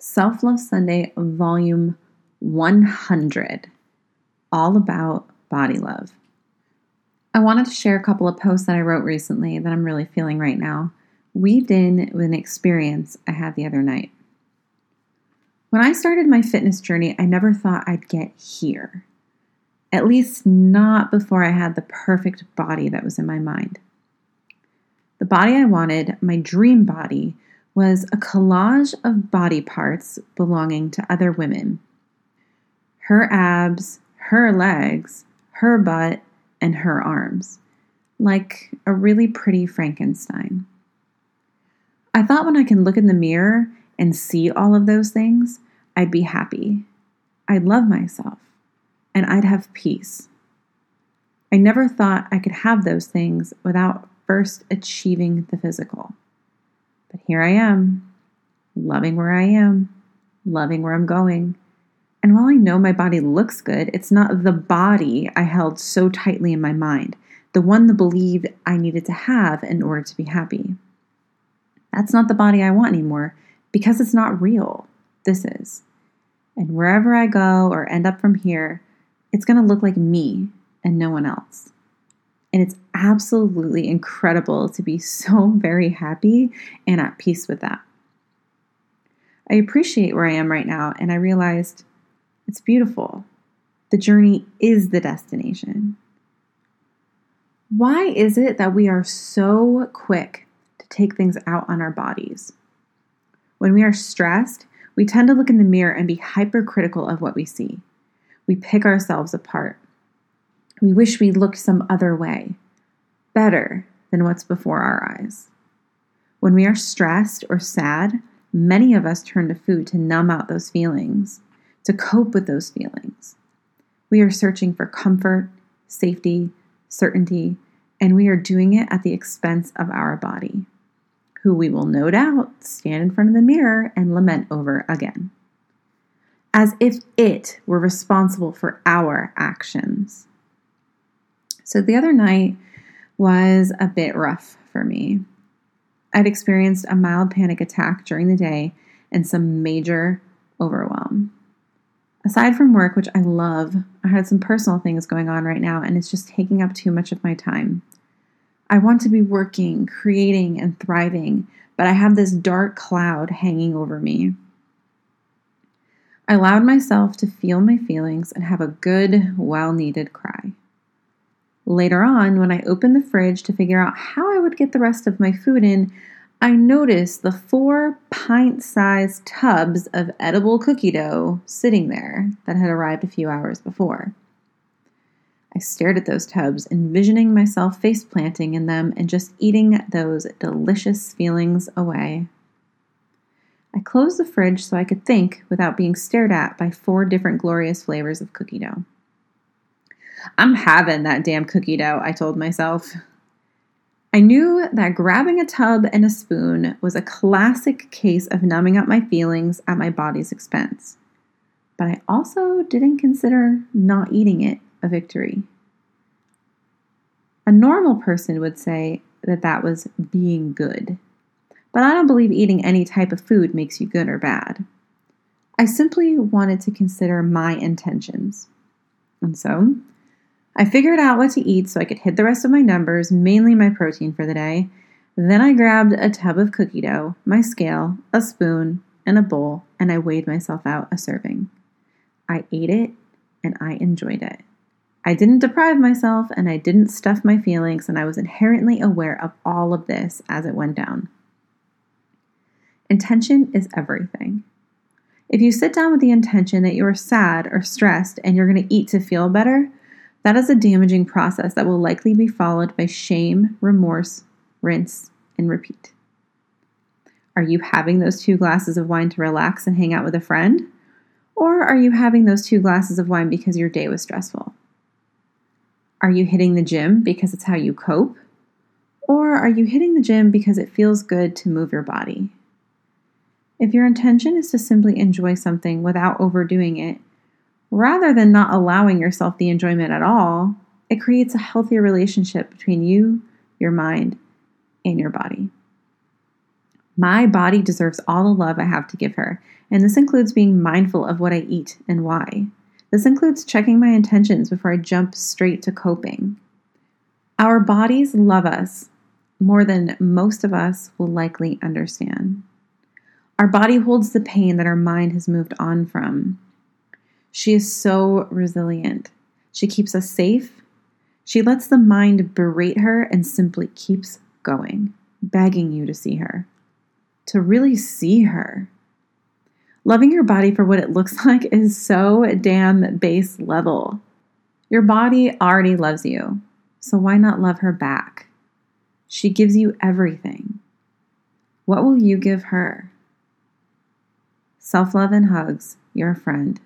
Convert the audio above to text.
Self Love Sunday, Volume 100, all about body love. I wanted to share a couple of posts that I wrote recently that I'm really feeling right now, weaved in with an experience I had the other night. When I started my fitness journey, I never thought I'd get here. At least not before I had the perfect body that was in my mind. The body I wanted, my dream body, was a collage of body parts belonging to other women. Her abs, her legs, her butt, and her arms, like a really pretty Frankenstein. I thought when I can look in the mirror and see all of those things, I'd be happy. I'd love myself and I'd have peace. I never thought I could have those things without first achieving the physical. But here I am, loving where I am, loving where I'm going. And while I know my body looks good, it's not the body I held so tightly in my mind, the one that believed I needed to have in order to be happy. That's not the body I want anymore because it's not real. This is. And wherever I go or end up from here, it's going to look like me and no one else. And it's absolutely incredible to be so very happy and at peace with that. I appreciate where I am right now, and I realized it's beautiful. The journey is the destination. Why is it that we are so quick to take things out on our bodies? When we are stressed, we tend to look in the mirror and be hypercritical of what we see. We pick ourselves apart. We wish we looked some other way, better than what's before our eyes. When we are stressed or sad, many of us turn to food to numb out those feelings, to cope with those feelings. We are searching for comfort, safety, certainty, and we are doing it at the expense of our body who we will no doubt stand in front of the mirror and lament over again. As if it were responsible for our actions. So the other night was a bit rough for me. I'd experienced a mild panic attack during the day and some major overwhelm. Aside from work, which I love, I had some personal things going on right now, and it's just taking up too much of my time. I want to be working, creating, and thriving, but I have this dark cloud hanging over me. I allowed myself to feel my feelings and have a good, well needed cry. Later on, when I opened the fridge to figure out how I would get the rest of my food in, I noticed the four pint sized tubs of edible cookie dough sitting there that had arrived a few hours before. I stared at those tubs, envisioning myself face planting in them and just eating those delicious feelings away. I closed the fridge so I could think without being stared at by four different glorious flavors of cookie dough. I'm having that damn cookie dough, I told myself. I knew that grabbing a tub and a spoon was a classic case of numbing out my feelings at my body's expense. But I also didn't consider not eating it a victory. A normal person would say that that was being good, but I don't believe eating any type of food makes you good or bad. I simply wanted to consider my intentions. And so, I figured out what to eat so I could hit the rest of my numbers, mainly my protein for the day. Then I grabbed a tub of cookie dough, my scale, a spoon, and a bowl, and I weighed myself out a serving. I ate it and I enjoyed it. I didn't deprive myself and I didn't stuff my feelings, and I was inherently aware of all of this as it went down. Intention is everything. If you sit down with the intention that you are sad or stressed and you're going to eat to feel better, that is a damaging process that will likely be followed by shame, remorse, rinse, and repeat. Are you having those two glasses of wine to relax and hang out with a friend? Or are you having those two glasses of wine because your day was stressful? Are you hitting the gym because it's how you cope? Or are you hitting the gym because it feels good to move your body? If your intention is to simply enjoy something without overdoing it, rather than not allowing yourself the enjoyment at all, it creates a healthier relationship between you, your mind, and your body. My body deserves all the love I have to give her, and this includes being mindful of what I eat and why. This includes checking my intentions before I jump straight to coping. Our bodies love us more than most of us will likely understand. Our body holds the pain that our mind has moved on from. She is so resilient. She keeps us safe. She lets the mind berate her and simply keeps going, begging you to see her to really see her. Loving your body for what it looks like is so damn base level. Your body already loves you, so why not love her back? She gives you everything. What will you give her? Self love and hugs, your friend.